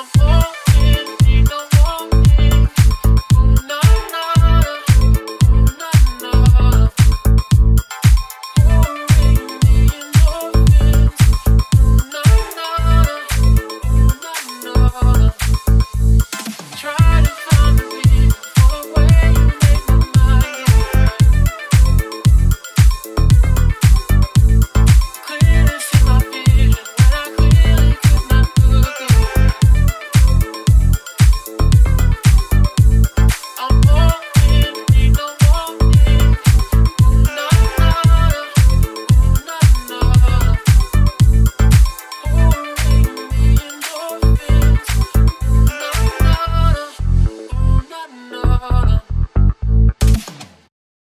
I'm